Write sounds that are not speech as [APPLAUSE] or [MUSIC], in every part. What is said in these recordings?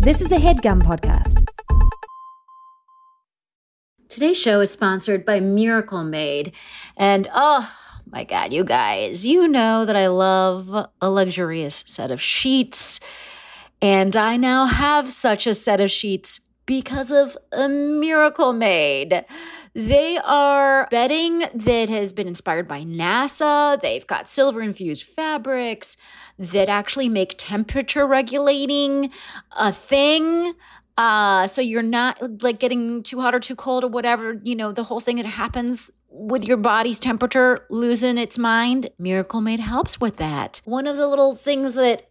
This is a headgum podcast. Today's show is sponsored by Miracle Made. And oh my God, you guys, you know that I love a luxurious set of sheets. And I now have such a set of sheets because of a Miracle Made. They are bedding that has been inspired by NASA. They've got silver infused fabrics that actually make temperature regulating a thing. Uh, so you're not like getting too hot or too cold or whatever, you know, the whole thing that happens with your body's temperature losing its mind. Miracle Made helps with that. One of the little things that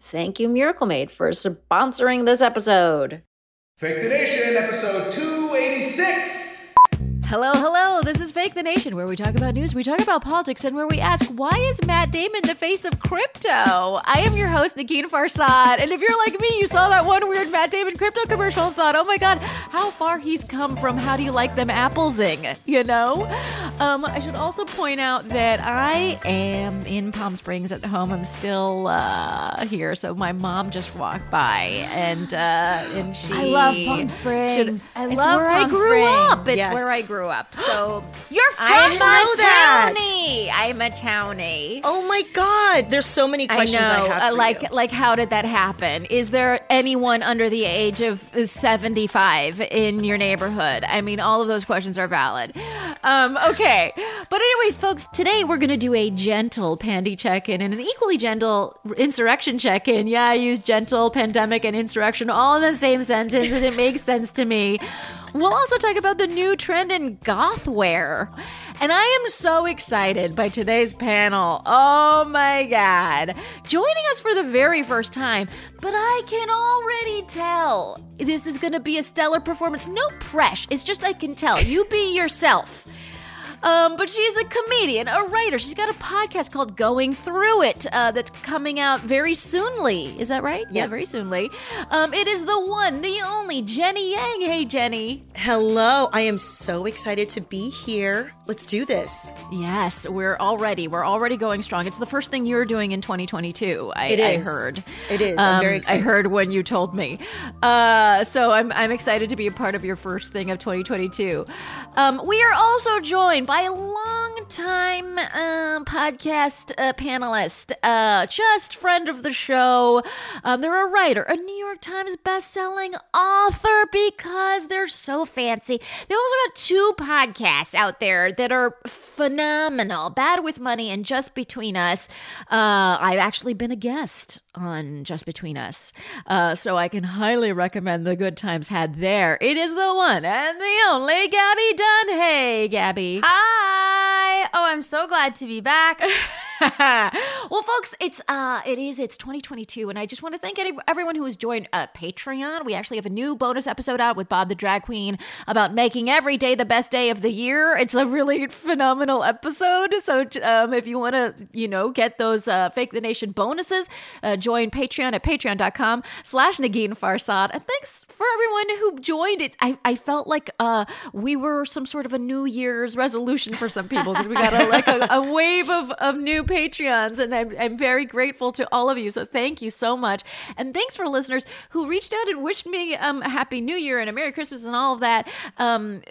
Thank you, Miracle Made, for sponsoring this episode. Fake the Nation, episode 286. Hello, hello. This is Fake the Nation, where we talk about news, we talk about politics, and where we ask, why is Matt Damon the face of crypto? I am your host, Negin Farsad. And if you're like me, you saw that one weird Matt Damon crypto commercial and thought, oh my God, how far he's come from how do you like them Applesing, you know? Um, I should also point out that I am in Palm Springs at home. I'm still uh, here. So my mom just walked by and uh, and she. I love Palm Springs. Should, I it's love where I grew Springs. up. It's Yes. where I grew up. So [GASPS] You're from I'm a know that. townie. I'm a townie. Oh my God! There's so many questions I, I know. have uh, for like, you. like, how did that happen? Is there anyone under the age of seventy-five in your neighborhood? I mean, all of those questions are valid. Um, okay, but anyways, folks, today we're gonna do a gentle pandy check-in and an equally gentle insurrection check-in. Yeah, I use gentle, pandemic, and insurrection all in the same sentence, and it makes sense to me. We'll also talk about the new trend in goth wear. And I am so excited by today's panel. Oh my God. Joining us for the very first time, but I can already tell this is going to be a stellar performance. No press. It's just I can tell. You be yourself. Um, but she's a comedian, a writer. She's got a podcast called Going Through It uh, that's coming out very soonly. Is that right? Yeah, very soonly. Um, it is the one, the only Jenny Yang. Hey, Jenny. Hello, I am so excited to be here. Let's do this. Yes, we're already we're already going strong. It's the first thing you're doing in 2022. I, It I heard. It is. I'm very Um, excited. I heard when you told me. Uh, so I'm I'm excited to be a part of your first thing of 2022. Um, we are also joined by a long time uh, podcast uh, panelist, uh, just friend of the show. Um, they're a writer, a New York Times best-selling author because they're so fancy. They also got two podcasts out there that are phenomenal. Bad with Money and Just Between Us. Uh, I've actually been a guest on Just Between Us, uh, so I can highly recommend the good times had there. It is the one and the only Gaby Dunn. Hey, Gaby. Hi. Oh, I'm so glad to be back. [LAUGHS] [LAUGHS] well, folks, it's uh, it is it's 2022, and I just want to thank any, everyone who has joined uh, Patreon. We actually have a new bonus episode out with Bob the Drag Queen about making every day the best day of the year. It's a really phenomenal episode. So, um, if you want to, you know, get those uh, Fake the Nation bonuses, uh, join Patreon at patreon.com/slash Negin Farsad. And thanks for everyone who joined it. I I felt like uh we were some sort of a New Year's resolution for some people because we got a, like a, a wave of of new Patreons, and I'm, I'm very grateful to all of you. So thank you so much. And thanks for listeners who reached out and wished me um, a Happy New Year and a Merry Christmas and all of that. Um,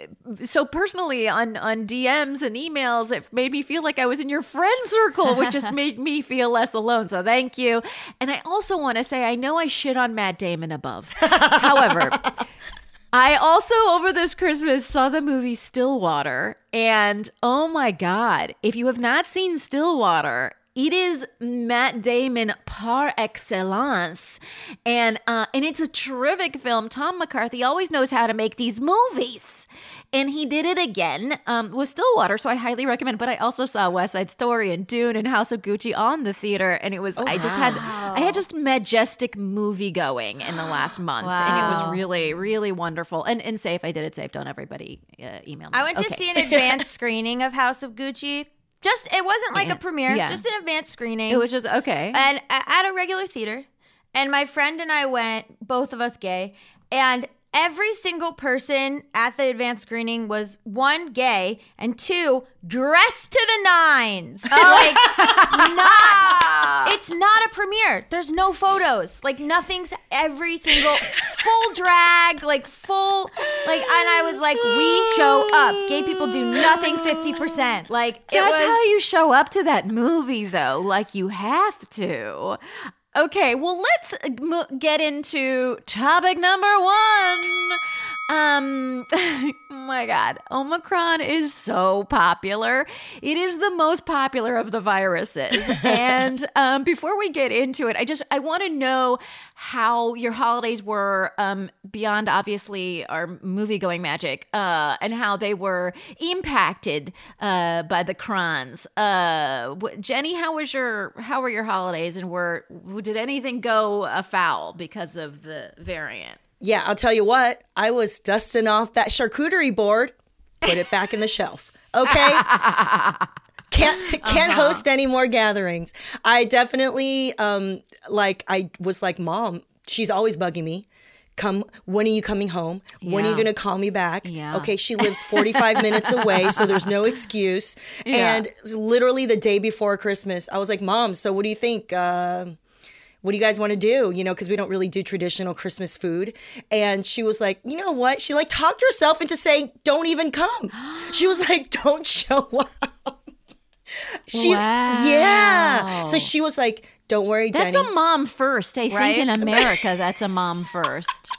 so personally on, on DMs and emails, it made me feel like I was in your friend circle, which just [LAUGHS] made me feel less alone. So thank you. And I also want to say, I know I shit on Matt Damon above. [LAUGHS] However, I also over this Christmas saw the movie Stillwater, and oh my God, if you have not seen Stillwater, it is Matt Damon par excellence, and uh, and it's a terrific film. Tom McCarthy always knows how to make these movies, and he did it again um, with Stillwater. So I highly recommend. But I also saw West Side Story and Dune and House of Gucci on the theater, and it was I just had I had just majestic movie going in the last month, and it was really really wonderful and and safe. I did it safe. Don't everybody uh, email me. I went to see an [LAUGHS] advanced screening of House of Gucci. Just it wasn't like Yeah. a premiere, Yeah. just an advanced screening. It was just okay. and at a regular theater. And my friend and I went, both of us gay, and every single person at the advanced screening was one gay and two dressed to the nines. Oh. Like not [LAUGHS] it's not a premiere. There's no photos. Like nothing's every single full drag, like full like and I was like, we show up. Gay people do nothing 50%. Like it That's was how you show up to that movie, though. Like you have to. Okay, well, let's uh, get into topic number one. Um, [LAUGHS] oh my God, Omicron is so popular. It is the most popular of the viruses. [LAUGHS] and um, before we get into it, I just I want to know how your holidays were um, beyond obviously our movie going magic, uh, and how they were impacted uh, by the crons. Uh, Jenny, how was your how were your holidays, and were did anything go afoul because of the variant? Yeah, I'll tell you what. I was dusting off that charcuterie board, put it back in the shelf. Okay. [LAUGHS] can't can't host any more gatherings. I definitely um like I was like, Mom, she's always bugging me. Come, when are you coming home? When are you gonna call me back? Yeah. Okay, she lives 45 minutes away, so there's no excuse. Yeah. And literally the day before Christmas, I was like, Mom, so what do you think? Uh, what do you guys want to do? You know, because we don't really do traditional Christmas food. And she was like, you know what? She like talked herself into saying, don't even come. [GASPS] She was like, don't show [LAUGHS] up. She, yeah. So she was like, don't worry, That's Jenny. a mom first. I think in [LAUGHS] America, that's a mom first.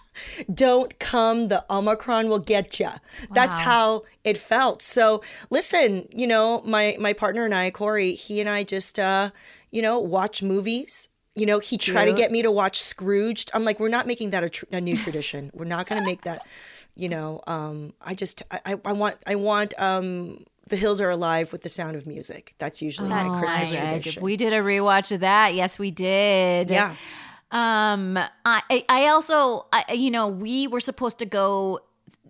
don't come the omicron will get you that's how it felt so listen you know my my partner and i corey he and i just uh you know watch movies you know he tried to get me to watch scrooged i'm like we're not making that a, tr- a new tradition we're not going to make that [LAUGHS] you know um i just I, I want i want um the hills are alive with the sound of music that's usually my Oh christmas my God. tradition We did a rewatch of that. Yes, we did. Yeah. Um. I. I I also. I. You know, we were supposed to go.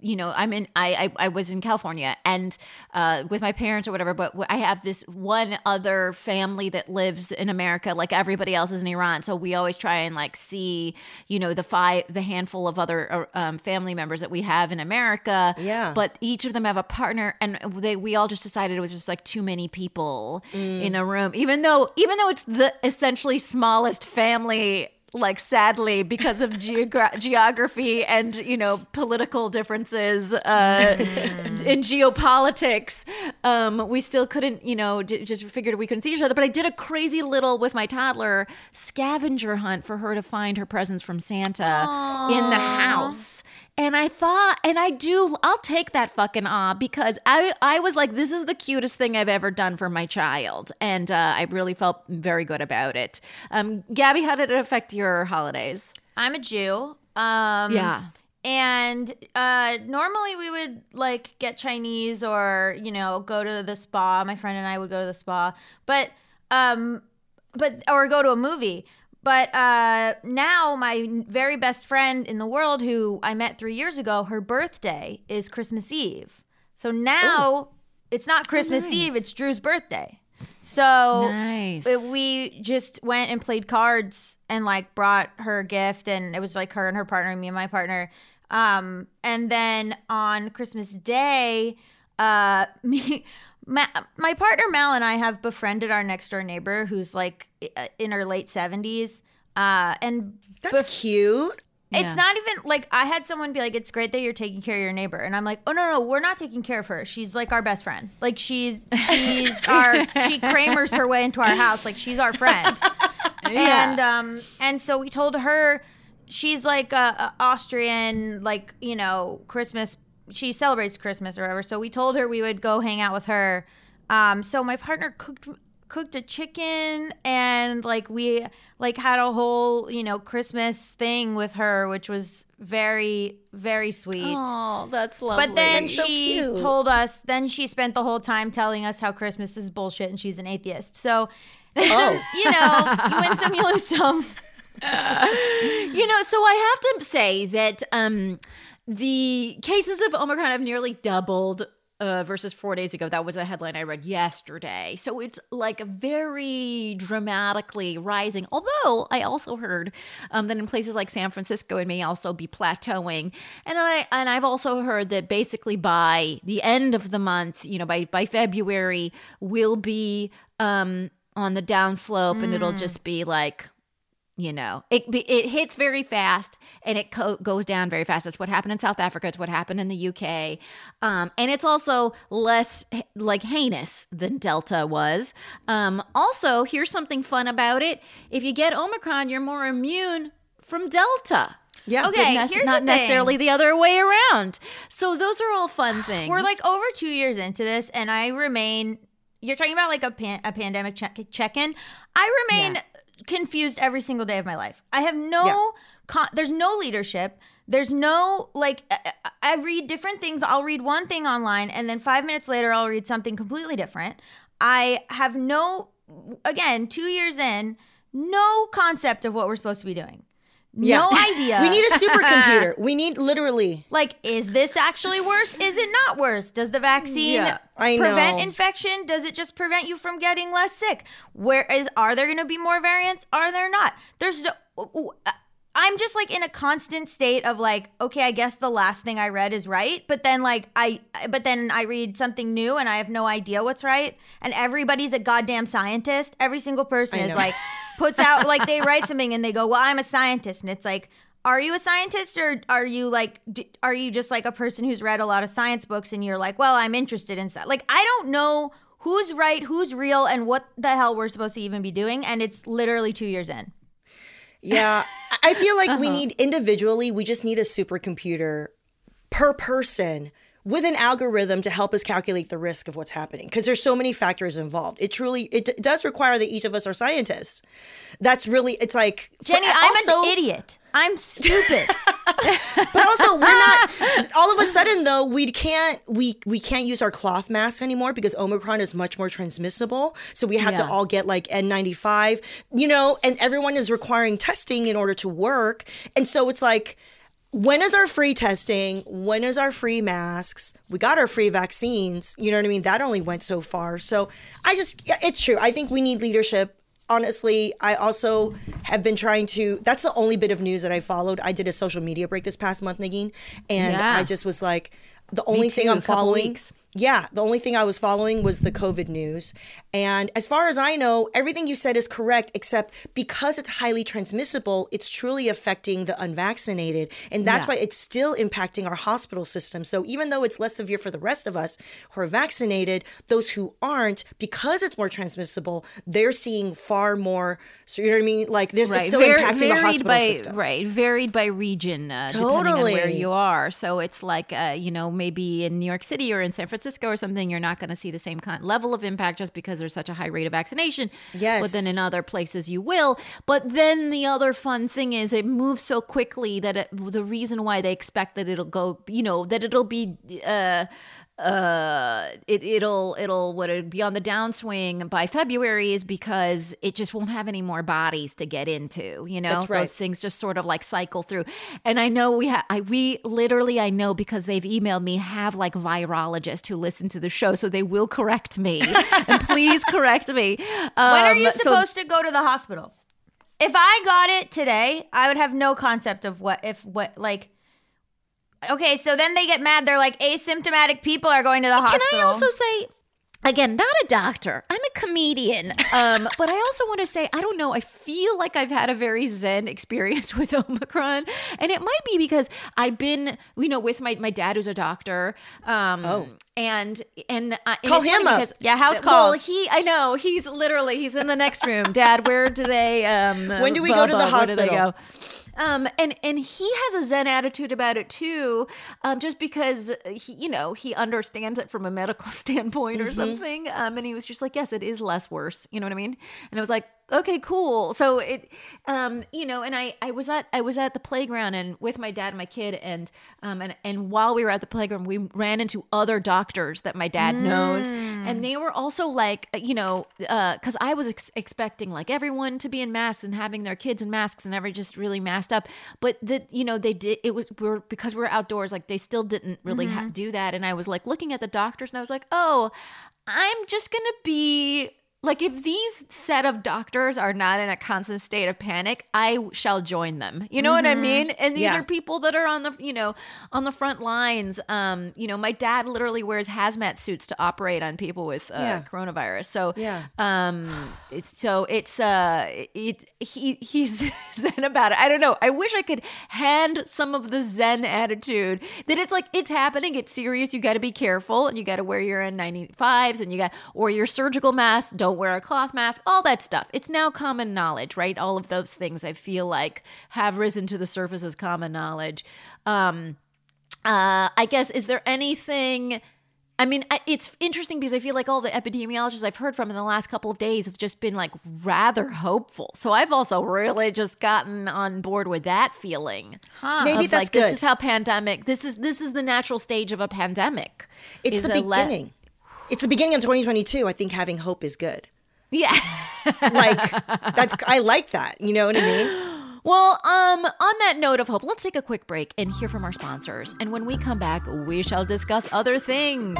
You know, I'm in. I. I, I was in California and uh, with my parents or whatever. But I have this one other family that lives in America, like everybody else is in Iran. So we always try and like see. You know, the five, the handful of other uh, um, family members that we have in America. Yeah. But each of them have a partner and they we all just decided it was just like too many people in a room even though even though it's the essentially smallest family like sadly because of geogra- [LAUGHS] geography and you know political differences uh, in geopolitics um, we still couldn't you know d- just figured we couldn't see each other. But i did a crazy little with my toddler scavenger hunt for her to find her presents from santa in the house and I thought, and I do, I'll take that fucking awe because I, I was like, this is the cutest thing I've ever done for my child. And uh, I really felt very good about it. Um, Gaby, how did it affect your holidays? I'm a Jew. Um, Yeah. And uh, normally we would like get Chinese or, you know, go to the spa. My friend and I would go to the spa. But um, but or go to a movie. But uh, now my very best friend in the world, who I met three years ago, her birthday is Christmas Eve. So now it's not Christmas nice. Eve; it's Drew's birthday. So Nice. we just went and played cards and like brought her a gift, and it was like her and her partner, and me and my partner. Um, and then on Christmas Day, uh, [LAUGHS] me, Ma- my partner Mal and I have befriended our next door neighbor who's like in her late seventies. Uh, and That's bef- cute. it's Yeah. not even like I had someone be like, "It's great that you're taking care of your neighbor," and I'm like, "Oh no, no, we're not taking care of her. She's like our best friend. Like she's she's [LAUGHS] our she Kramers her way into our house. Like she's our friend." [LAUGHS] And um and so we told her she's like a, a Austrian like you know Christmas. She celebrates Christmas or whatever. So we told her we would go hang out with her. Um, so my partner cooked cooked a chicken and like we like had a whole you know Christmas thing with her, which was very very sweet. Oh, that's lovely. But then That's she cute. told us, then she spent the whole time telling us how Christmas is bullshit and she's an atheist. So, it's a- Oh. you know, you [LAUGHS] win some, you lose some. [LAUGHS] you know, so I have to say that um, the cases of Omicron have nearly doubled. Uh, versus four days ago. That was a headline I read yesterday. So it's like very dramatically rising. Although I also heard um, that in places like San Francisco, it may also be plateauing. And I and I've also heard that basically by the end of the month, you know, by by February, we'll be um, on the downslope, and it'll just be like you know it it hits very fast and it co- goes down very fast that's what happened in south africa it's what happened in the uk um, and it's also less like heinous than delta was um, also here's something fun about it if you get omicron you're more immune from delta Yeah. Okay. Nec- here's not the necessarily the other way around so those are all fun [SIGHS] things We're like over two years into this, and I remain. You're talking about like a pan, a pandemic check check in. I remain confused every single day of my life. I have no. Yeah. Con- there's no leadership. There's no like. I, I- I read different things. I'll read one thing online, and then five minutes later, I'll read something completely different. I have no. Again, two years in, no concept of what we're supposed to be doing. Yeah. No idea. We need a supercomputer. [LAUGHS] we need literally. Like, is this actually worse? Is it not worse? Does the vaccine Yeah, prevent know. infection? Does it just prevent you from getting less sick? Where is are there going to be more variants? Are there not? There's no. Uh, I'm just like in a constant state of like, okay, I guess the last thing I read is right, but then like I, but then I read something new and I have no idea what's right, and everybody's a goddamn scientist. Every single person I is know. like, [LAUGHS] puts out like they write something and they go, well, I'm a scientist, and it's like, are you a scientist or are you like, d- are you just like a person who's read a lot of science books and you're like, well, I'm interested in stuff. Like I don't know who's right, who's real, and what the hell we're supposed to even be doing, and it's literally two years in. Yeah. I- I feel like we uh-huh. need individually, we just need a supercomputer per person with an algorithm to help us calculate the risk of what's happening because there's so many factors involved. It truly it d- does require that each of us are scientists. That's really it's like Jenny, for- I'm also- an idiot. I'm stupid. [LAUGHS] But also, we're not. [LAUGHS] All of a sudden, though, we can't we we can't use our cloth mask anymore because Omicron is much more transmissible. So we have Yeah. to all get like N95, you know, and everyone is requiring testing in order to work. And so it's like. When is our free testing? When is our free masks? We got our free vaccines. You know what I mean? That only went so far. So I just, yeah, it's true. I think we need leadership honestly, I also have been trying to. That's the only bit of news that I followed. I did a social media break this past month, Negin, and Yeah. I just was like, the only thing I'm following. weeks. Yeah, the only thing I was following was the COVID news. And as far as I know, everything you said is correct, except because it's highly transmissible, it's truly affecting the unvaccinated. And that's Yeah. why it's still impacting our hospital system. So even though it's less severe for the rest of us who are vaccinated, those who aren't, because it's more transmissible, they're seeing far more. So you know what I mean? Like there's it's still Var- impacting the hospital by system. right varied by region uh, depending on where you are so it's like uh, you know maybe in new york city or in san francisco or something you're not going to see the same kind level of impact just because there's such a high rate of vaccination Yes. but then in other places you will but then the other fun thing is it moves so quickly that it, the reason why they expect that it'll go you know that it'll be uh uh it, it'll it'll what it be on the downswing by february is because it just won't have any more bodies to get into you know That's right. those things just sort of like cycle through and i know we have i we literally i know because they've emailed me have like virologists who listen to the show so they will correct me [LAUGHS] and please correct me um, When are you so- supposed to go to the hospital? If I got it today, I would have no concept of what if what like. Okay, so then they get mad. They're like asymptomatic people are going to the hospital. Can. I also say, again, not a doctor. I'm a comedian. Um, but I also want to say, I don't know. I feel like I've had a very zen experience [LAUGHS] with Omicron, and it might be because I've been, you know, with my my dad who's a doctor. Um, Oh. and and, uh, and Call him up. Yeah, house Well, he, I know he's literally he's in the next room. Dad, where do they? Um, When do we go to the Bubba, where do they hospital? Um, and and he has a zen attitude about it too, um, just because he, you know, he understands it from a medical [LAUGHS] standpoint or Mm-hmm. something. Um, and he was just like, yes, it is less worse. You know what I mean? And I was like, okay, cool. So it, um, you know, and I I was at I was at the playground and with my dad and my kid, and um, and and while we were at the playground, we ran into other doctors that my dad knows, and they were also like, uh, you know, uh because I was ex- expecting like everyone to be in masks and having their kids in masks and every just really masked up, but that you know they did it was we are because we are outdoors, like they still didn't really ha- do that, and I was like looking at the doctors and I was like, oh, I'm just gonna be like if these set of doctors are not in a constant state of panic i shall join them. You know what i mean? And these Yeah. are people that are on the you know on the front lines. Um you know my dad literally wears hazmat suits to operate on people with uh, Yeah. coronavirus. So Yeah. um it's so it's uh it he he's [LAUGHS] zen about it. I don't know. I wish i could hand some of the zen attitude that it's like it's happening. It's serious. You got to be careful and you got to wear your n95s and you got or your surgical mask. Don't wear a cloth mask all that stuff it's now common knowledge right all of those things i feel like have risen to the surface as common knowledge um uh i guess is there anything I mean, it's interesting because I feel like all the epidemiologists I've heard from in the last couple of days have just been like rather hopeful. So I've also really just gotten on board with that feeling. Huh. Maybe that's like good. this is how pandemic. This is this is the natural stage of a pandemic. it's the a le- beginning. It's the beginning of 2022. I think having hope is good. yeah. Like [LAUGHS] that's I like that. You know what I mean? Well, um, on that note of hope, let's take a quick break and hear from our sponsors. And when we come back, we shall discuss other things.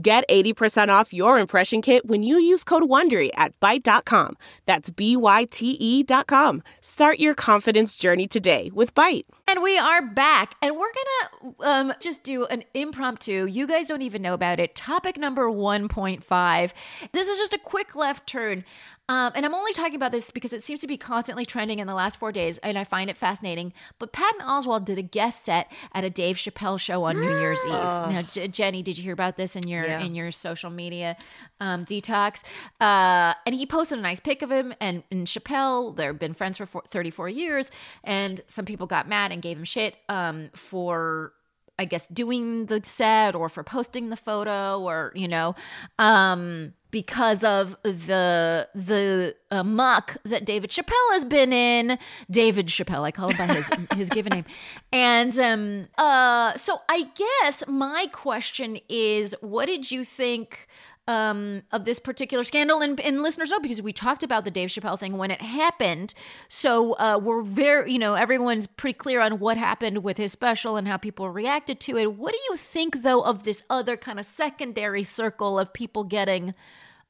Get 80% off your impression kit when you use code WONDERY at Byte.com. That's B-Y-T-E dot com. Start your confidence journey today with Byte. And we are back, and we're gonna um, just do an impromptu. You guys don't even know about it. Topic number one point five. This is just a quick left turn, um, and I'm only talking about this because it seems to be constantly trending in the last four days, and I find it fascinating. But Patton Oswalt did a guest set at a Dave Chappelle show on New Year's Eve. Now, J- Jenny, did you hear about this in your Yeah. in your social media um, detox? Uh, and he posted a nice pic of him and, and Chappelle. They've been friends for four, 34 years, and some people got mad and gave him shit um, for. I guess doing the set or for posting the photo or you know um because of the the uh, muck that David Chappelle has been in. David Chappelle I call him by his [LAUGHS] his given name. And um uh so I guess my question is what did you think um, of this particular scandal, and, and listeners know because we talked about the Dave Chappelle thing when it happened. So uh, we're very, you know, everyone's pretty clear on what happened with his special and how people reacted to it. What do you think, though, of this other kind of secondary circle of people getting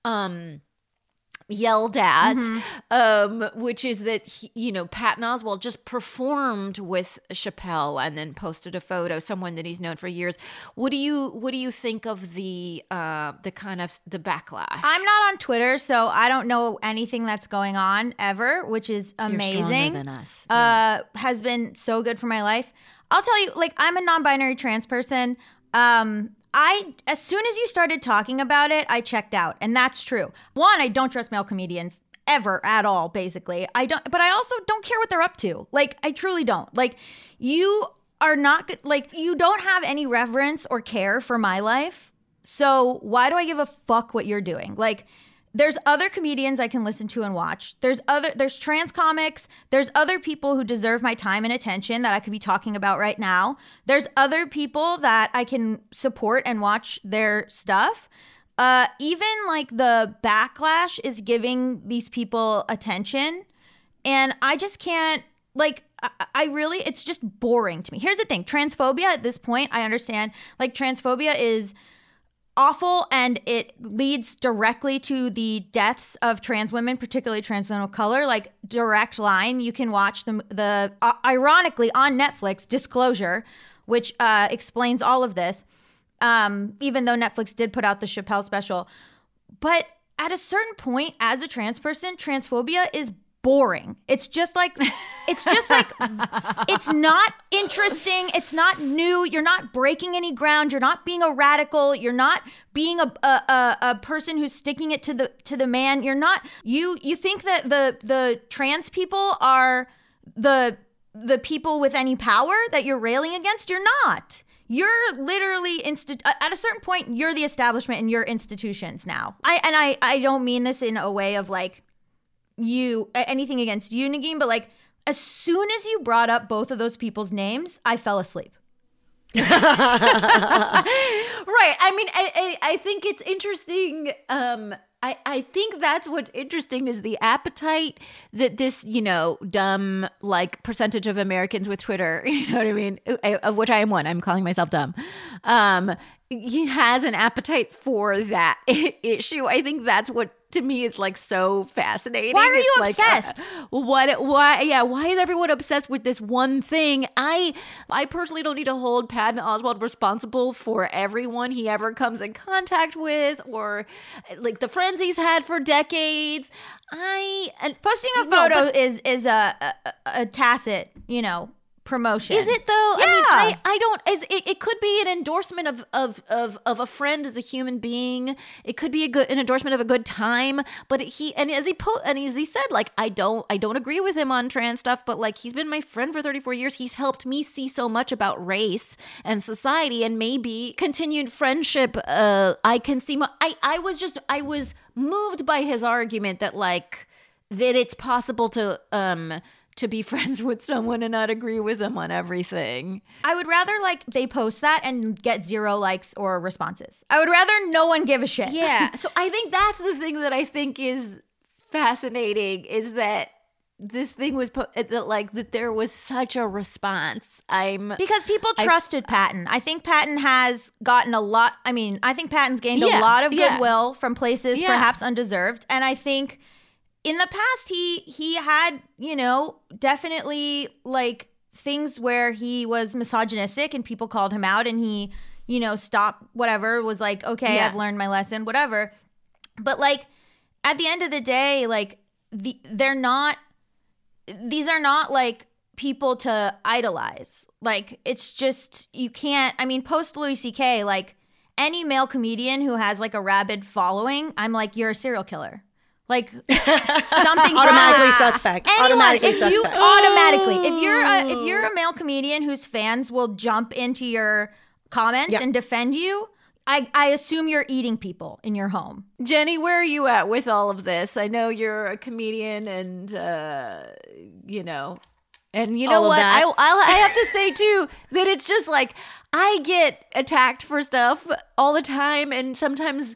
um, yelled at, um, which is that he, you know Patton Oswalt just performed with Chappelle and then posted a photo, someone that he's known for years. What do you what do you think of the uh, the kind of the backlash? I'm not on Twitter, so I don't know anything that's going on ever, which is amazing. than us. Uh, has been so good for my life. I'll tell you, like, I'm a non-binary trans person. Um, I as soon as you started talking about it, I checked out, and that's true. One, I don't trust male comedians ever at all. Basically, I don't. But I also don't care what they're up to. Like, I truly don't. Like, you are not. Like, you don't have any reverence or care for my life. So why do I give a fuck what you're doing? Like there's other comedians I can listen to and watch. There's other there's trans comics. There's other people who deserve my time and attention that I could be talking about right now. There's other people that I can support and watch their stuff. Uh even like the backlash is giving these people attention and I just can't like I, really it's just boring to me. Here's the thing, transphobia at this point, I understand like transphobia is awful and it leads directly to the deaths of trans women particularly trans women of color. Like direct line you can watch the the uh, ironically on netflix disclosure which uh, explains all of this um, even though netflix did put out the chappelle special. But at a certain point as a trans person transphobia is boring. It's just like it's just like it's not interesting. It's not new. You're not breaking any ground. You're not being a radical. You're not being a, a, a, a person who's sticking it to the to the man. You're not you you think that the the trans people are the the people with any power that you're railing against? You're not. You're literally insti- at a certain point you're the establishment in your institutions now. I and i i don't mean this in a way of like you anything against you negin but like as soon as you brought up both of those people's names i fell asleep [LAUGHS] Right. I mean, I, I, I think it's interesting. Um, I, I think that's what's interesting is the appetite that this, you know, dumb like percentage of Americans with Twitter, [LAUGHS] you know what I mean, I- of which I am one. I'm calling myself dumb. Um, he has an appetite for that [LAUGHS] issue. I think that's what to me is like so fascinating. Why are you It's like, uh, obsessed? what why yeah why is everyone obsessed with this one thing i i personally don't need to hold patton oswalt responsible for everyone he ever comes in contact with or like the friends he's had for decades i and posting a No, photo but- is is a, a a tacit you know promotion is it though? I mean, Yeah. I, I don't. As it, it could be an endorsement of, of of of a friend as a human being. It could be a good an endorsement of a good time. But he and as he po- and as he said, like I don't I don't agree with him on trans stuff. But like he's been my friend for thirty four years. He's helped me see so much about race and society, and maybe continued friendship. Uh, I can see. My, I I was just I was moved by his argument that like that it's possible to um to be [LAUGHS] friends with someone and not agree with them on everything. I would rather like they post that and get zero likes or responses. I would rather no one give a shit. Yeah. [LAUGHS] so I think that's the thing that I think is fascinating is that this thing was po- uh, that like that there was such a response. I'm because people I- trusted Patton. I think Patton has gotten a lot. I mean, I think Patton's gained Yeah, a lot of yeah. goodwill from places Yeah. perhaps undeserved, and I think in the past he he had you know definitely like things where he was misogynistic and people called him out and he you know stopped whatever was like okay Yeah. I've learned my lesson whatever. But like at the end of the day like the they're not these are not like people to idolize. Like it's just you can't i mean post louis ck like any male comedian who has like a rabid following i'm like you're a serial killer like [LAUGHS] something Automatically suspect. Automatically if You, suspect. automatically if you're a if you're a male comedian whose fans will jump into your comments Yeah. and defend you I, I assume you're eating people in your home. Jenny, where are you at with all of this? I know you're a comedian, and uh, you know, and you know All what? I I'll, I have to say too that it's just like I get attacked for stuff all the time, and sometimes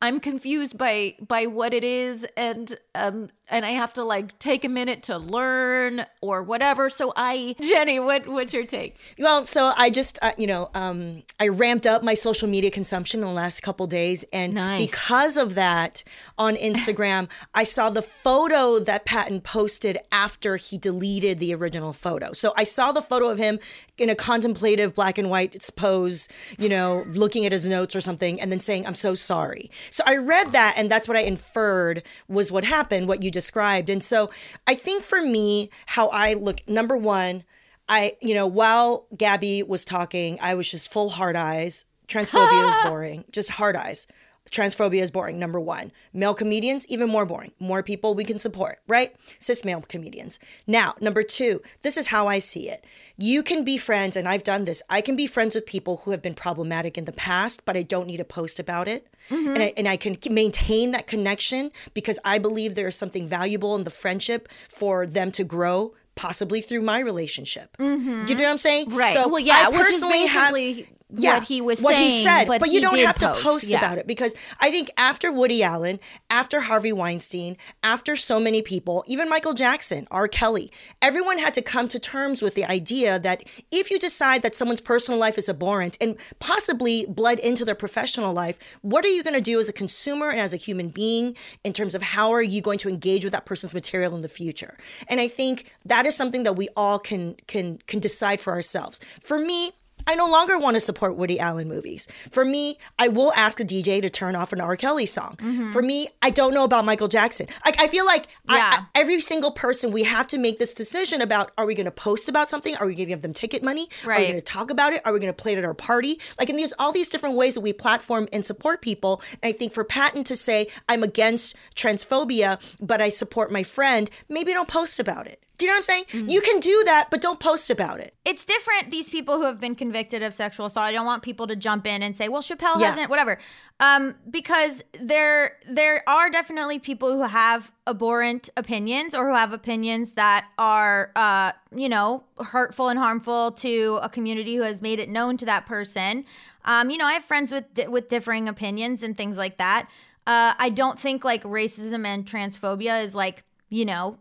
I'm confused by by what it is, and um, and I have to like take a minute to learn or whatever. So I, Jenny, what what's your take? Well, so I just, uh, you know, um, I ramped up my social media consumption in the last couple days, and Nice. because of that, on Instagram, I saw the photo that Patton posted after he deleted the original photo. So I saw the photo of him in a contemplative black and white pose, you know, looking at his notes or something, and then saying, "I'm so sorry." So I read that, and that's what I inferred was what happened, what you described, and so I think for me, how I look, number one. I, you know, while Gaby was talking, I was just full hard eyes. Transphobia is [LAUGHS] boring, just hard eyes. Transphobia is boring, number one. Male comedians, even more boring. More people we can support, right? Cis male comedians. Now, number two, this is how I see it. You can be friends, and I've done this. I can be friends with people who have been problematic in the past, but I don't need to post about it. Mm-hmm. And, I, and I can maintain that connection because I believe there is something valuable in the friendship for them to grow, possibly through my relationship. Mm-hmm. Do you know what I'm saying? Right. So well, yeah, I which is personally have- basically yeah, what he was what saying. he said, but, but, you don't have to post yeah. about it because I think after Woody Allen, after Harvey Weinstein, after so many people, even Michael Jackson, R. Kelly, everyone had to come to terms with the idea that if you decide that someone's personal life is abhorrent and possibly bled into their professional life, what are you going to do as a consumer and as a human being in terms of how are you going to engage with that person's material in the future? And I think that is something that we all can can can decide for ourselves. For me, I no longer want to support Woody Allen movies. For me, I will ask a DJ to turn off an R. Kelly song. Mm-hmm. For me, I don't know about Michael Jackson. I, I feel like Yeah. I- every single person, we have to make this decision about are we going to post about something? Are we going to give them ticket money? Are we going to talk about it? Are we going to play it at our party? Like, and there's all these different ways that we platform and support people. And I think for Patton to say, I'm against transphobia, but I support my friend, maybe don't post about it. Do you know what I'm saying? You can do that, but don't post about it. it's different these people who have been convicted of sexual assault i don't want people to jump in and say well chappelle Yeah. hasn't whatever um because there there are definitely people who have abhorrent opinions or who have opinions that are uh you know hurtful and harmful to a community who has made it known to that person um you know i have friends with with differing opinions and things like that uh i don't think like racism and transphobia is like you know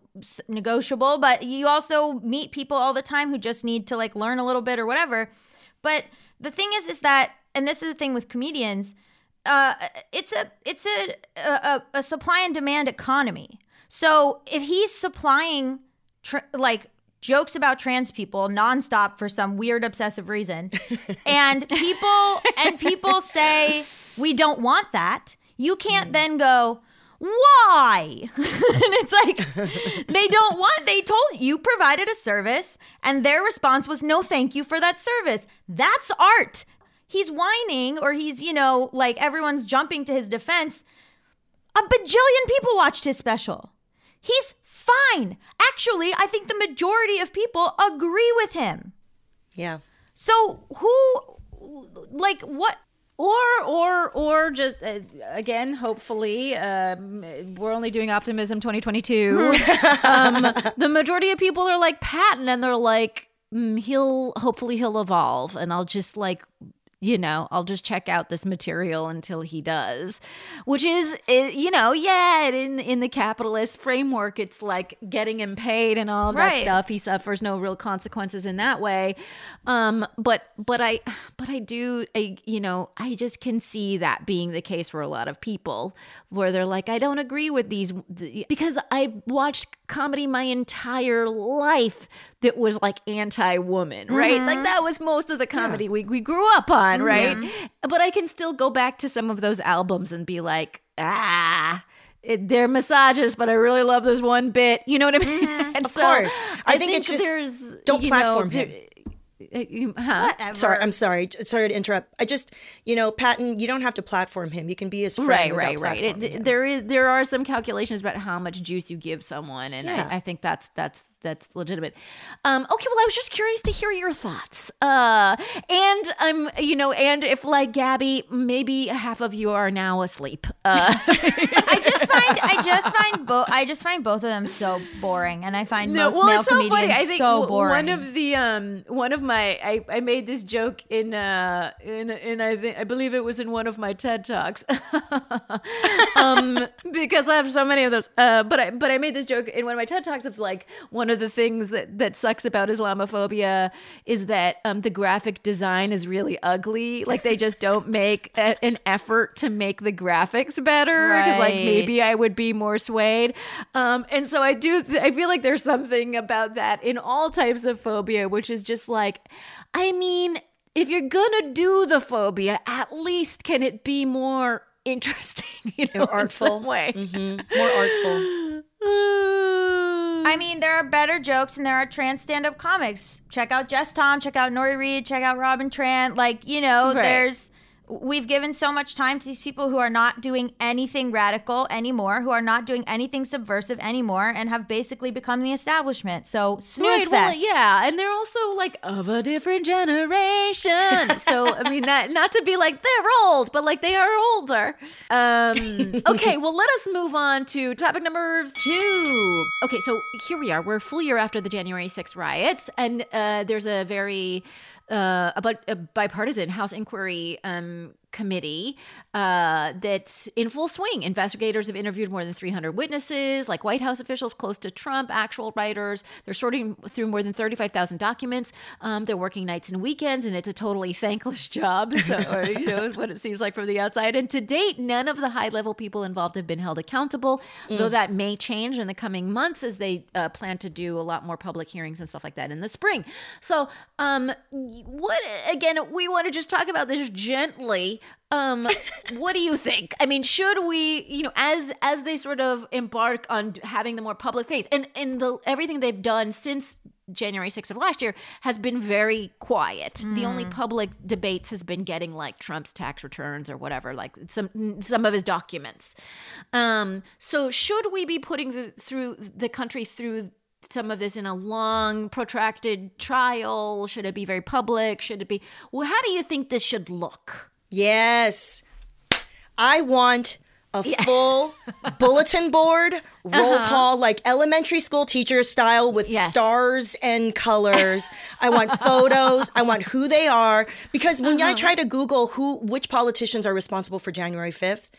negotiable but you also meet people all the time who just need to like learn a little bit or whatever. But the thing is is that and this is the thing with comedians uh it's a it's a a, a supply and demand economy. So if he's supplying tr- like jokes about trans people nonstop for some weird obsessive reason [LAUGHS] and people and people say we don't want that you can't then go why? [LAUGHS] And it's like [LAUGHS] they don't want they told you provided a service and their response was no thank you for that service. That's art. He's whining or he's you know like everyone's jumping to his defense. A bajillion people watched his special. He's fine. Actually i think the majority of people agree with him. Yeah. so who like what or or or just uh, again hopefully um, we're only doing optimism 2022 um, [LAUGHS] the majority of people are like patton and they're like mm, he'll hopefully he'll evolve and i'll just like you know, I'll just check out this material until he does, which is, eh, you know, yeah, in in the capitalist framework, it's like getting him paid and all that stuff. He suffers no real consequences in that way, um, but but I but I do, I, you know, I just can see that being the case for a lot of people, where they're like, I don't agree with these because I watched comedy my entire life that was like anti-woman, right? Like that was most of the comedy we we grew up on, right? But I can still go back to some of those albums and be like, ah. It, they're misogynist, but I really love this one bit. You know what I mean? [LAUGHS] And Of course. I think it's just- there's don't you platform know, him. there- uh, huh? Sorry, I'm sorry. Sorry to interrupt. I just, you know, Patton, you don't have to platform him. You can be his friend. right right right it, him. there is there are some calculations about how much juice you give someone and Yeah. I, I think that's that's that's legitimate um okay well i was just curious to hear your thoughts uh and i'm you know and if like Gaby maybe half of you are now asleep uh [LAUGHS] I just find I just find both I just find both of them so boring, and I find most male comedians I think so boring. one of the um one of my I, I made this joke in uh in in I think I believe it was in one of my TED talks. [LAUGHS] um because I have so many of those. Uh but I but I made this joke in one of my TED talks of like one of the things that that sucks about Islamophobia is that um the graphic design is really ugly. Like they just don't [LAUGHS] make a, an effort to make the graphics better because like maybe I would be more swayed. Um, and so I do, I feel like there's something about that in all types of phobia, which is just like, I mean, if you're gonna do the phobia, at least can it be more interesting, [LAUGHS] you know, artful. way. Mhm. More artful. [SIGHS] [LAUGHS] I mean, there are better jokes and there are trans stand-up comics. Check out Jes Tom, check out Nori Reed, check out Robin Tran. Like, you know, Right. there's we've given so much time to these people who are not doing anything radical anymore, who are not doing anything subversive anymore, and have basically become the establishment. So snooze Right, well, fest. yeah, and they're also like of a different generation. [LAUGHS] so I mean, not not to be like they're old, but like they are older. Um, [LAUGHS] okay, well, let us move on to topic number two. Okay, so here we are. We're a full year after the January 6th riots, and uh, there's a very uh, about a bipartisan House inquiry um, committee uh, that's in full swing. Investigators have interviewed more than 300 witnesses, like White House officials close to Trump, actual writers. They're sorting through more than 35,000 documents. Um, they're working nights and weekends, and it's a totally thankless [LAUGHS] job. So, or, you know, what it seems like from the outside. And to date, none of the high level people involved have been held accountable, though that may change in the coming months as they uh, plan to do a lot more public hearings and stuff like that in the spring. So, um, what again? We want to just talk about this gently. Um, what do you think? I mean, should we, you know, as as they sort of embark on having the more public face, and and the everything they've done since January 6th of last year has been very quiet. The only public debates has been getting like Trump's tax returns or whatever, like some some of his documents. Um, so should we be putting the, through the country through some of this in a long, protracted trial? Should it be very public? Should it be? Well, how do you think this should look? Yes. I want a full [LAUGHS] bulletin board, roll call, like elementary school teacher style with Uh-huh. Yes. stars and [LAUGHS] colors. I want photos. I want who they are. Because when Uh-huh. I try to Google who which politicians are responsible for January 5th,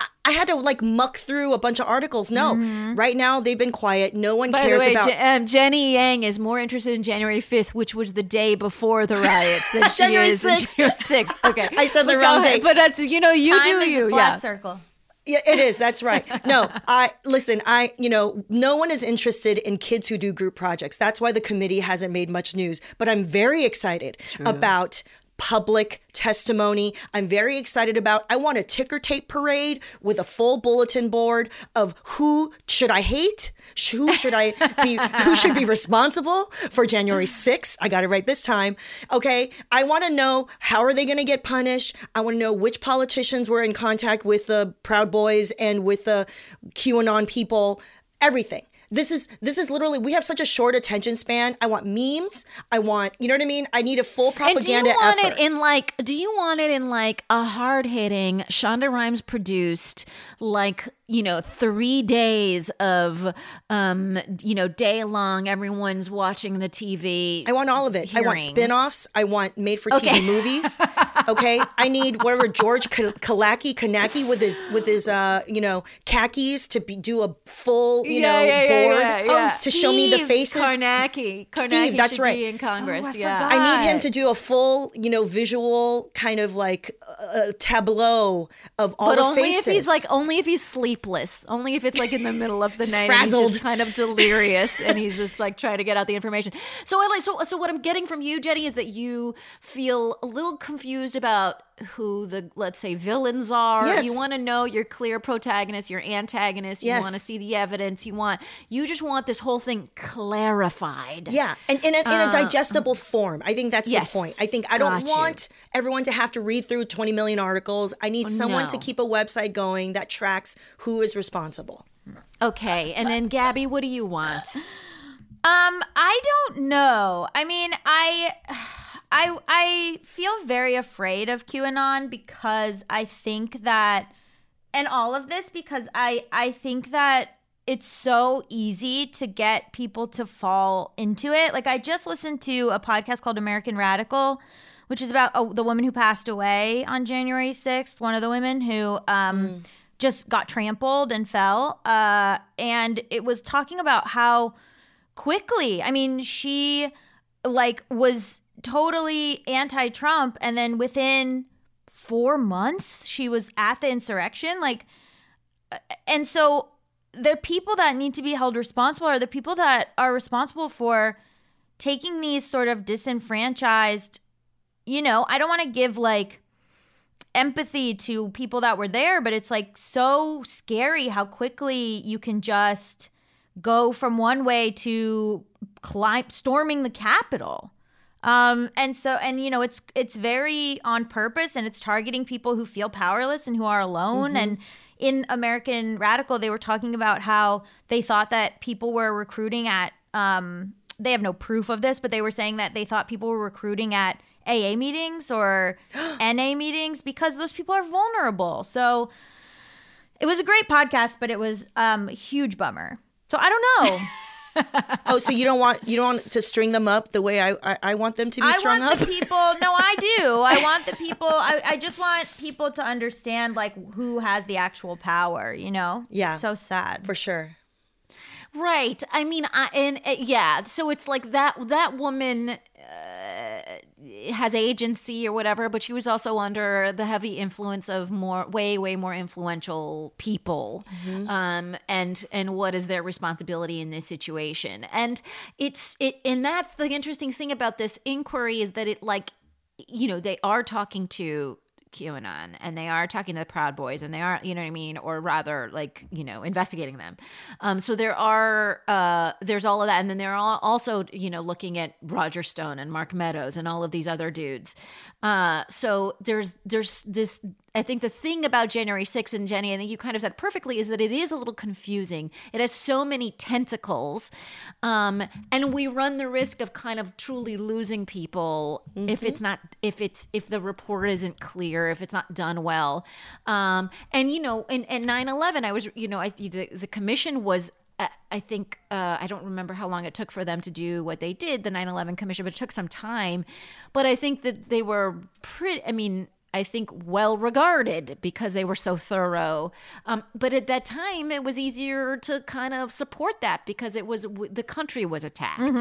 I- I had to like muck through a bunch of articles. No, right now they've been quiet. No one Mm-hmm. By the way, about Je- um, Jenny Yang is more interested in January 5th, which was the day before the riots, than [LAUGHS] she January is in 6th. January 6th. Okay. [LAUGHS] I said the But go wrong ahead. date. But that's, you know, you Time do is you. a flat Yeah. circle. Yeah, it is. That's right. [LAUGHS] No, I listen, I, you know, no one is interested in kids who do group projects. That's why the committee hasn't made much news, but I'm very excited about public testimony. I'm very excited about I want a ticker tape parade with a full bulletin board of who should I hate? Who should I be [LAUGHS] who should be responsible for January 6th? I got it right this time. Okay? I want to know how are they going to get punished? I want to know which politicians were in contact with the Proud Boys and with the QAnon people, everything. This is this is literally we have such a short attention span. I want memes. I want you know what I mean. I need a full propaganda. And do you want effort. it in like? Do you want it in like a hard hitting Shonda Rhimes produced, like you know, three days of, um, you know, day long. Everyone's watching the TV. I want all of it. I want hearings. spin-offs. I want made for TV Okay. movies. [LAUGHS] Okay, I need whatever George Kalaki Kanaki with his with his uh you know khakis to be, do a full you know board to show me the faces. Kornacki. Kornacki Steve, that's right. Be in Congress. I yeah. forgot. I need him to do a full, you know, visual kind of like uh, tableau of all But the only faces. if he's like, only if he's sleepless. Only if it's like in the middle of the Just night, and frazzled. he's just kind of delirious, and he's just like trying to get out the information. So I like, so so what I'm getting from you, Jenny, is that you feel a little confused about who the let's say villains are. Yes. You want to know your clear protagonist, your antagonist. You Yes. want to see the evidence. You want you just want this whole thing clarified. Yeah, and in a, in a digestible form. I think that's Uh, yes. the point. I think I don't Got you. want everyone to have to read through 20 million articles. I need someone to keep a website going that tracks who is responsible. Okay, and then Gaby, what do you want? Um, I don't know. I mean, I I I feel very afraid of QAnon because I think that and all of this because I I think that it's so easy to get people to fall into it. Like I just listened to a podcast called American Radical, which is about oh, the woman who passed away on January 6th, one of the women who um just got trampled and fell. Uh and it was talking about how quickly. I mean, she like was totally anti-Trump and then within 4 months she was at the insurrection like and so the people that need to be held responsible are the people that are responsible for taking these sort of disenfranchised you know, I don't want to give like empathy to people that were there, but it's like so scary how quickly you can just go from one way to climb storming the Capitol. Um, and so, and you know, it's it's very on purpose, and it's targeting people who feel powerless and who are alone. And in American Radical, they were talking about how they thought that people were recruiting at. Um, they have no proof of this, but they were saying that they thought people were recruiting at AA meetings or [GASPS] NA meetings because those people are vulnerable. So it was a great podcast, but it was um, a huge bummer. So I don't know. [LAUGHS] [LAUGHS] Oh, so you don't want you don't want to string them up the way I I, I want them to be I strung want up? the people. No, I [LAUGHS] do. I want the people. I, I just want people to understand like who has the actual power. You know? Yeah. It's so sad. For sure. Right. I mean, I, and uh, yeah. So it's like that. That woman uh, has agency or whatever, but she was also under the heavy influence of more, way, way more influential people. Um, and and what is their responsibility in this situation? And it's it, and that's the interesting thing about this inquiry is that it like, you know, they are talking to QAnon and they are talking to the Proud Boys and they are, you know what I mean, or rather like, you know, investigating them. Um, so there are, uh, there's all of that. And then they're all also, you know, looking at Roger Stone and Mark Meadows and all of these other dudes. Uh, so there's, there's this, I think the thing about January 6th and Jenny, I think you kind of said perfectly, is that it is a little confusing. It has so many tentacles. Um, and we run the risk of kind of truly losing people if it's not, if it's, if the report isn't clear, if it's not done well. Um, and, you know, in, in 9 11, I was, you know, I, the, the commission was I- I think uh, I don't remember how long it took for them to do what they did, the 9/11 Commission, but it took some time. But I think that they were pretty. I mean, I think well regarded because they were so thorough. Um, but at that time, it was easier to kind of support that because it was the country was attacked,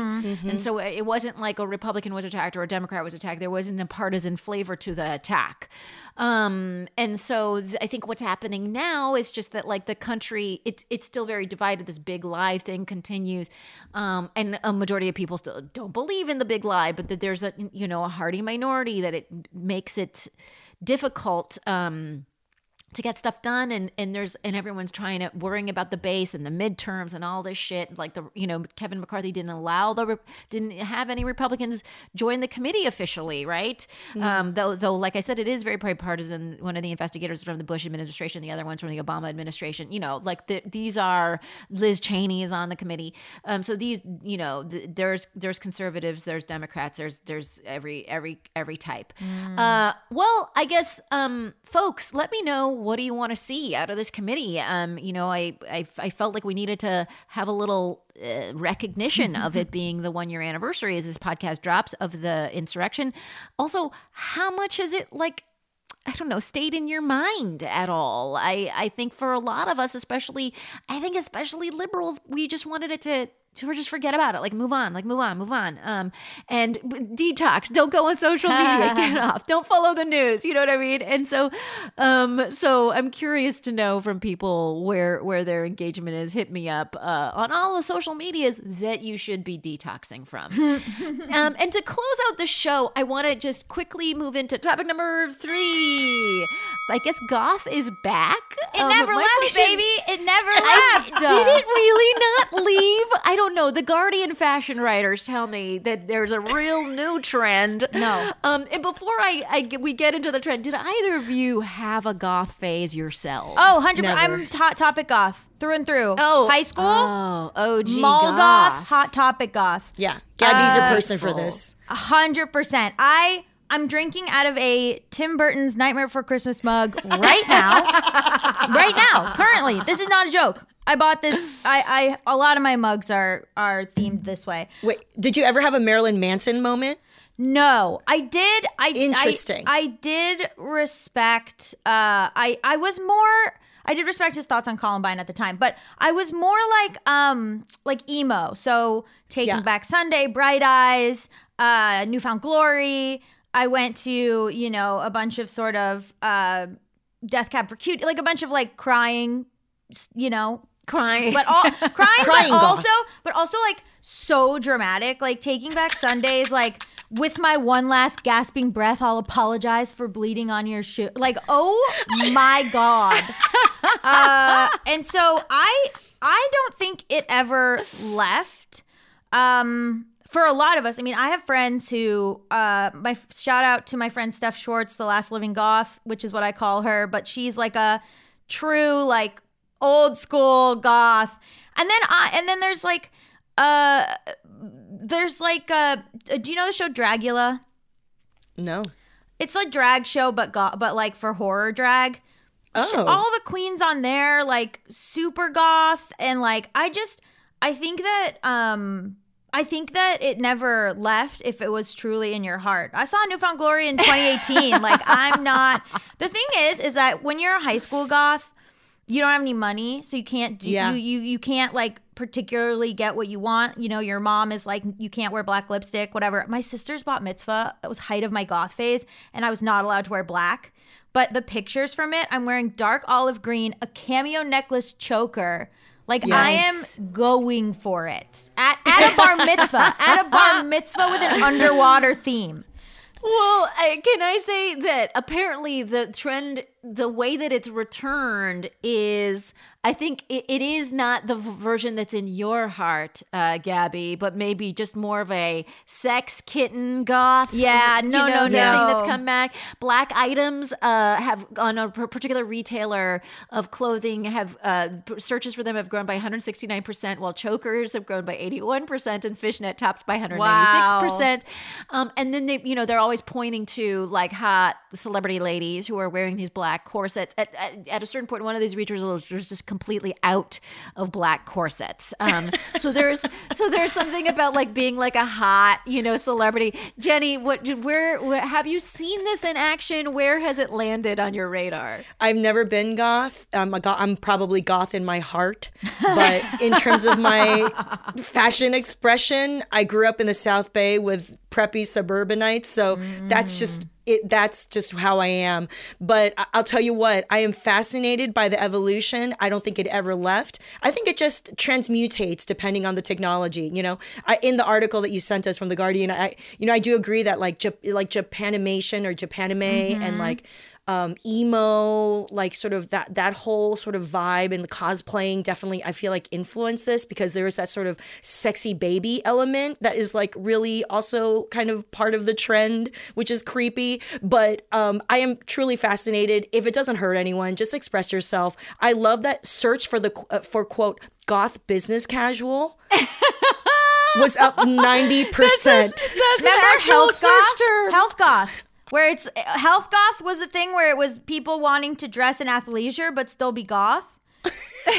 and so it wasn't like a Republican was attacked or a Democrat was attacked. There wasn't a partisan flavor to the attack. Um, and so th- I think what's happening now is just that like the country, it's it's still very divided. This big lie thing continues, um, and a majority of people still don't believe in the big lie, but that there's a you know a hardy minority that it makes it difficult. Um, to get stuff done and and there's and everyone's trying to worrying about the base and the midterms and all this shit. Like the you know Kevin McCarthy didn't allow the didn't have any Republicans join the committee officially right? Um though though like I said it is very bipartisan. One of the investigators from the Bush administration the other one's from the Obama administration. You know like the, these are Liz Cheney is on the committee. Um so these you know th- there's there's conservatives there's Democrats there's there's every every every type. Uh well I guess um folks let me know what do you want to see out of this committee? Um, you know, I, I, I felt like we needed to have a little uh, recognition of [LAUGHS] it being the one year anniversary as this podcast drops of the insurrection. Also, how much is it like? I don't know, stayed in your mind at all. I, I think for a lot of us, especially, I think especially liberals, we just wanted it to to just forget about it. Like move on, like move on, move on. Um, and detox. Don't go on social media. [LAUGHS] Get off. Don't follow the news. You know what I mean? And so, um, so I'm curious to know from people where where their engagement is. Hit me up uh, on all the social medias that you should be detoxing from. [LAUGHS] um, and to close out the show, I want to just quickly move into topic number three. I guess goth is back. It Um, never left, question- baby. It never I- left. did it really not leave? I don't know. The Guardian fashion writers tell me that there's a real new trend. No. Um, and before I, I get- we get into the trend, did either of you have a goth phase yourselves? Oh, 100 Never. I'm hot topic goth through and through. Oh, high school, Oh, OG mall goth. goth, hot topic goth. Yeah, Gaby's your Uh, person for this. A hundred percent. I I'm drinking out of a Tim Burton's Nightmare Before Christmas mug right now. [LAUGHS] right now, currently. This is not a joke. I bought this. I, I a lot of my mugs are are themed this way. Wait, did you ever have a Marilyn Manson moment? No, I did. I Interesting. I, I did respect. Uh, I I was more. I did respect his thoughts on Columbine at the time, but I was more like um like emo. So Taking Yeah. Back Sunday, Bright Eyes, uh, New Found Glory. I went to you know a bunch of sort of uh, Death Cab for Cutie, like a bunch of like crying, you know, Crying. but all [LAUGHS] crying, Crying but also, but also like so dramatic. Like Taking Back Sundays, like with my one last gasping breath, I'll apologize for bleeding on your shoe. Like, oh my god. [LAUGHS] uh, and so I, I don't think it ever left. Um, for a lot of us, I mean, I have friends who, uh, my shout out to my friend Steph Schwartz, the last living goth, which is what I call her, but she's like a true, like old school goth. And then I, and then there's like, uh, there's like, uh, do you know the show Dragula? No. It's like drag show, but go- but like for horror drag. Oh. All the queens on there, like super goth, and like I just, I think that, um, I think that it never left if it was truly in your heart. I saw New Found Glory in 2018. [LAUGHS] like I'm not. The thing is, is that when you're a high school goth, you don't have any money, so you can't do Yeah. you you you can't like particularly get what you want. You know, your mom is like, you can't wear black lipstick, whatever. My sister's bat mitzvah. It was height of my goth phase, and I was not allowed to wear black. But the pictures from it, I'm wearing dark olive green, a cameo necklace choker. Like I am going for it. At, at a bar mitzvah, at a bar [LAUGHS] mitzvah with an underwater theme. Well, I, can I say that apparently the trend, the way that it's returned is, I think it, it is not the version that's in your heart, uh, Gaby, but maybe just more of a sex kitten goth. Yeah, you no, know, no, thing that's come back. Black items uh, have on a particular retailer of clothing have uh, searches for them have grown by 169 percent, while chokers have grown by 81 percent, and fishnet topped by 196 percent. Um, and then they, you know, they're always pointing to like hot celebrity ladies who are wearing these black corsets. At, at, at a certain point, one of these retailers was just completely out of black corsets. Um, [LAUGHS] so there's so there's something about like being like a hot, you know, celebrity. Jenny, what where, where have you seen this in action? Where has it landed on your radar? I've never been goth. I'm a goth. I'm probably goth in my heart, but in terms of my [LAUGHS] fashion expression, I grew up in the South Bay with preppy suburbanites, so that's mm. just it. That's just how I am. But I'll tell you what, I am fascinated by the evolution. I don't think it ever left. I think it just transmutates depending on the technology. You know, I, in the article that you sent us from the Guardian, I you know I do agree that like Jap- like Japanimation or Japanime and mm-hmm. like um, emo, like sort of that that whole sort of vibe and the cosplaying definitely I feel like influenced this because there is that sort of sexy baby element that is like really also kind of part of the trend, which is creepy. But um, I am truly fascinated. If it doesn't hurt anyone, just express yourself. I love that search for the uh, for quote goth business casual [LAUGHS] was up ninety percent. That's Remember an actual health search goth? term. Health goth. Where it's health goth was a thing where it was people wanting to dress in athleisure but still be goth.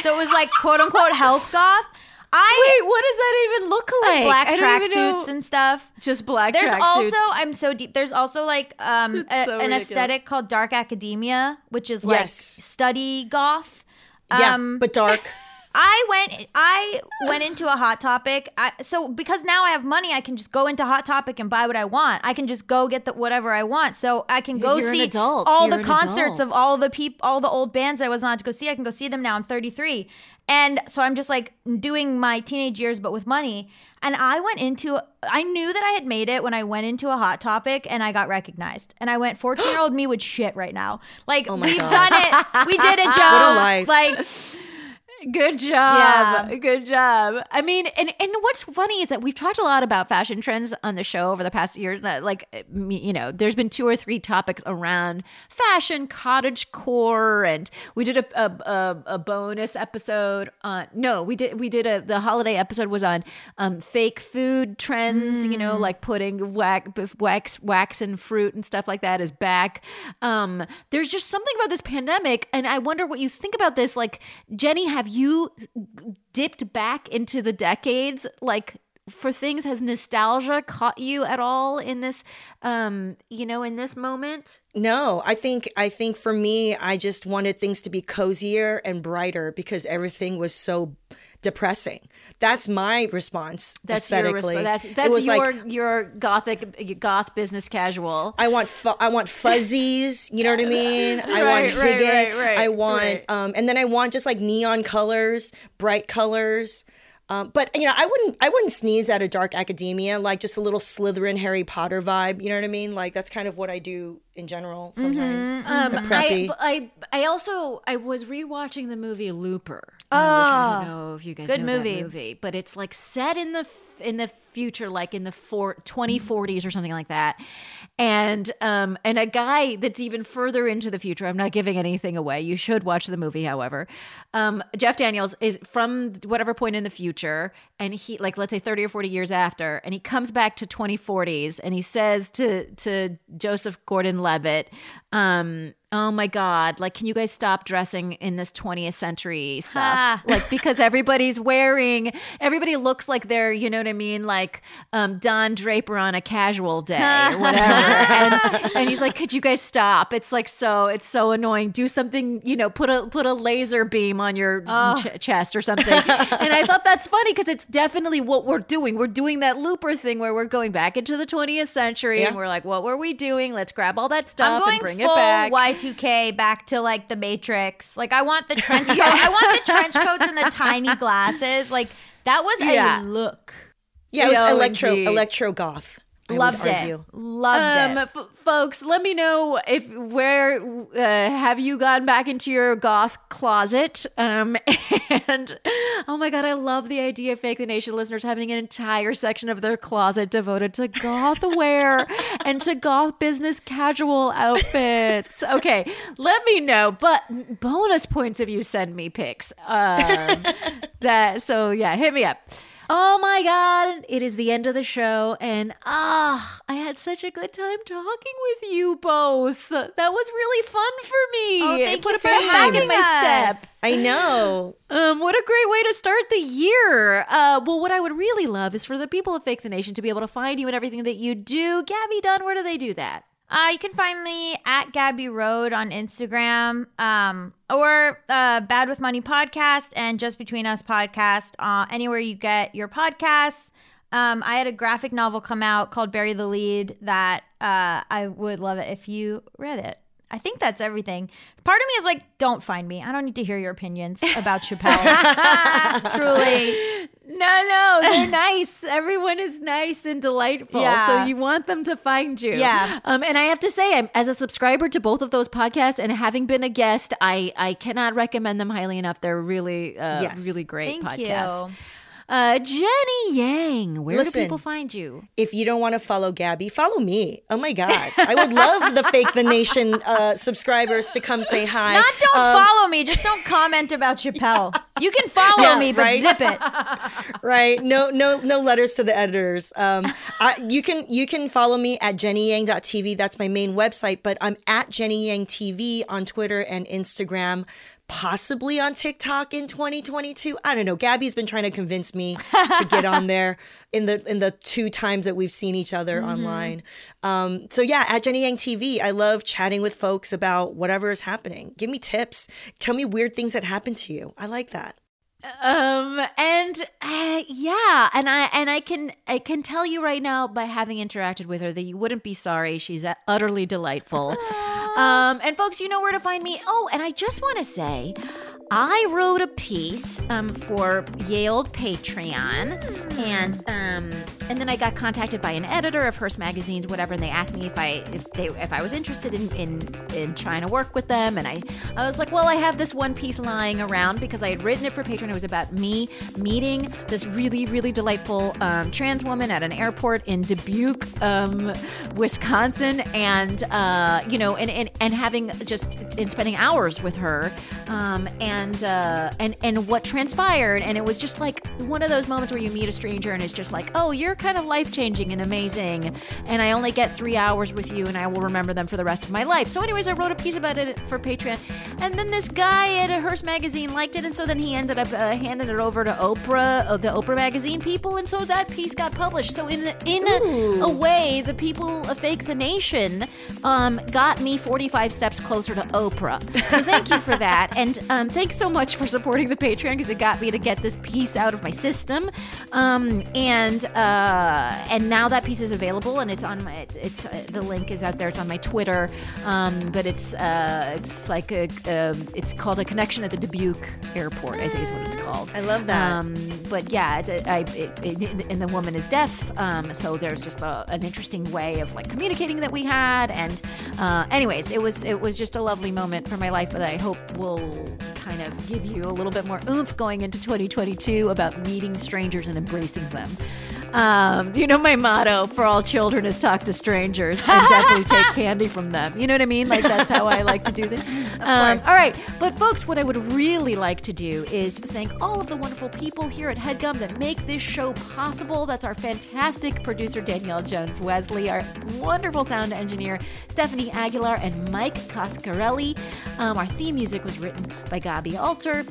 so it was like quote unquote health goth. I Wait, what does that even look like? black I don't even know- tracksuits and stuff. just black There's tracksuits. also I'm so deep. There's also like um a- so an aesthetic called dark academia, which is like Yes. study goth. Yeah, Um, but dark. [LAUGHS] I went I went into a hot topic. I, so because now I have money, I can just go into hot topic and buy what I want. I can just go get the whatever I want. So I can go You're see all You're the concerts adult. of all the peop all the old bands I was allowed to go see. I can go see them now. I'm 33. And so I'm just like doing my teenage years but with money. And I went into I knew that I had made it when I went into a hot topic and I got recognized. And I went 14 year old me would shit right now. Like [GASPS] oh my we've God. done it. We did it, Joe. [LAUGHS] What a life. Like Good job. Yeah. Good job. I mean, and and what's funny is that we've talked a lot about fashion trends on the show over the past year. Like, me- you know, there's been two or three topics around fashion, cottage core, and we did a a, a, a bonus episode on. No, we did we did a the holiday episode was on um, fake food trends. You know, like putting wax wax wax and fruit and stuff like that is back. Um, there's just something about this pandemic, and I wonder what you think about this. Like, Jenny, have you dipped back into the decades? Like, for things, has nostalgia caught you at all in this, um, you know, in this moment? No, I think I think for me, I just wanted things to be cozier and brighter because everything was so depressing. That's my response That's your aesthetically. That's It that's was your like, your gothic goth business casual. I want fu- I want fuzzies. You know what I [LAUGHS] mean? I Right, want right, right, right, I want um, and then I want just like neon colors, bright colors. Um, but you know, I wouldn't I wouldn't sneeze at a dark academia like just a little Slytherin Harry Potter vibe. You know what I mean? Like that's kind of what I do in general sometimes. Um, the I, preppy. but I I also I was rewatching the movie Looper. Oh, I don't know if you guys good know movie. that movie, but it's like set in the f- in the future, like in the four, 2040s or something like that. And um and a guy that's even further into the future. I'm not giving anything away. You should watch the movie, however. Um, Jeff Daniels is from whatever point in the future, and he like let's say 30 or 40 years after, and he comes back to 2040s, and he says to to Joseph Gordon-Levitt, um, "Oh my God! Like, can you guys stop dressing in this 20th century stuff? Ah. like, because everybody's wearing, everybody looks like they're, you know what I mean, like um, Don Draper on a casual day [LAUGHS] whatever." and and he's like, "Could you guys stop? It's like so, it's so annoying. Do something, you know, put a put a laser beam on your ch- chest or something." and I thought that's funny because it's definitely what we're doing. We're doing that looper thing where we're going back into the 20th century and we're like, "What were we doing? Let's grab all that stuff and bring it back." Y2K back to like the Matrix. Like I want the [LAUGHS] trench coat. I want the trench coats and the tiny glasses. Like that was Yeah. a look. yeah, it was Yo, electro indeed. electro goth. I would Loved argue. it. Loved Um, it. f- folks, let me know if where uh, have you gone back into your goth closet? Um, [LAUGHS] and oh my god, I love the idea of Fake the Nation listeners having an entire section of their closet devoted to goth [LAUGHS] wear and to goth business casual outfits. Okay, let me know. But bonus points if you send me pics. Um, [LAUGHS] that so yeah, hit me up. Oh my god, it is the end of the show and ah, I had such a good time talking with you both. That was really fun for me. Oh, It thank put you a for bit back in my step. I know. Um, what a great way to start the year. Uh, well, what I would really love is for the people of Fake the Nation to be able to find you and everything that you do. Gaby Dunn, where do they do that? Uh, you can find me at Gabby Road on Instagram, um, or uh, Bad with Money podcast and Just Between Us podcast. Uh, anywhere you get your podcasts. Um, I had a graphic novel come out called "Bury the Lead" that uh, I would love it if you read it. I think that's everything. Part of me is like, don't find me. I don't need to hear your opinions about Chappelle. [LAUGHS] Truly, No, no, they're nice. Everyone is nice and delightful. Yeah. So you want them to find you. Yeah. Um, and I have to say, I'm, as a subscriber to both of those podcasts and having been a guest, I, I cannot recommend them highly enough. They're really, uh, Yes. really great thank podcasts. you. Uh, Jenny Yang, where Listen. do people find you? If you don't want to follow Gaby, follow me. Oh my God. I would love the Fake the Nation uh, subscribers to come say hi. Not don't Um, follow me. Just don't comment about Chappelle. You can follow Yeah, me, but right? zip it. [LAUGHS] right no no no letters to the editors um I, you can you can follow me at jennyyang.tv that's my main website but i'm at jenny yang tv on twitter and instagram possibly on tiktok in 2022 i don't know. Gaby's been trying to convince me to get on [LAUGHS] there in the in the two times that we've seen each other online. Um so yeah at jenny yang tv i love chatting with folks about whatever is happening. Give me tips. Tell me weird things that happened to you. I like that. Um, and uh, yeah, and I and I can I can tell you right now by having interacted with her that you wouldn't be sorry. She's uh, utterly delightful. [LAUGHS] um, and folks, you know where to find me. Oh, and I just want to say. I wrote a piece um, for Yale Patreon, and um, and then I got contacted by an editor of Hearst magazines, whatever, and they asked me if I if they if I was interested in in, in trying to work with them, and I I was like, well, I have this one piece lying around because I had written it for Patreon. It was about me meeting this really really delightful um, trans woman at an airport in Dubuque, um, Wisconsin, and uh, you know, and, and and having just and spending hours with her, um, and uh, and and what transpired, and it was just like one of those moments where you meet a stranger and it's just like, oh, you're kind of life changing and amazing, and I only get three hours with you, and I will remember them for the rest of my life. So, anyways, I wrote a piece about it for Patreon, and then this guy at a Hearst magazine liked it, and so then he ended up uh, handing it over to Oprah, uh, the Oprah magazine people, and so that piece got published. So in in a, a way, the people of Fake the Nation um, got me 45 steps closer to Oprah. So thank you for that, and um, thanks so much for supporting the Patreon because it got me to get this piece out of my system, um, and uh, and now that piece is available, and it's on my it's uh, the link is out there. It's on my Twitter, um, but it's uh, it's like a um it's called a connection at the Dubuque Airport. I think is what it's called. I love that. Um, but yeah, it, I, it, it, and the woman is deaf, um, so there's just a, an interesting way of like communicating that we had. And uh, anyways, it was it was just a lovely moment for my life that I hope will kind of give you a little bit more oomph going into 2022 about meeting strangers and embracing them. Um, you know, my motto for all children is talk to strangers and definitely take [LAUGHS] candy from them. You know what I mean? Like, that's how I like to do this. [LAUGHS] Um, all right. But, folks, what I would really like to do is thank all of the wonderful people here at HeadGum that make this show possible. That's our fantastic producer, Danielle Jones Wesley, our wonderful sound engineer, Stephanie Aguilar, and Mike Coscarelli. Um, our theme music was written by Gabi Alter.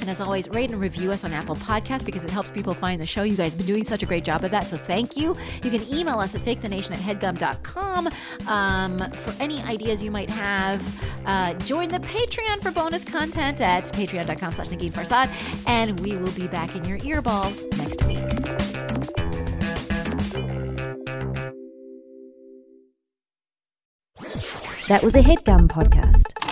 And as always, rate and review us on Apple Podcasts because it helps people find the show. You guys have been doing such a great job of that, so thank you. You can email us at fakethenation at headgum.com um, for any ideas you might have. Uh, join the Patreon for bonus content at patreon.com slash Negin Farsad, and we will be back in your earballs next week. That was a headgum podcast.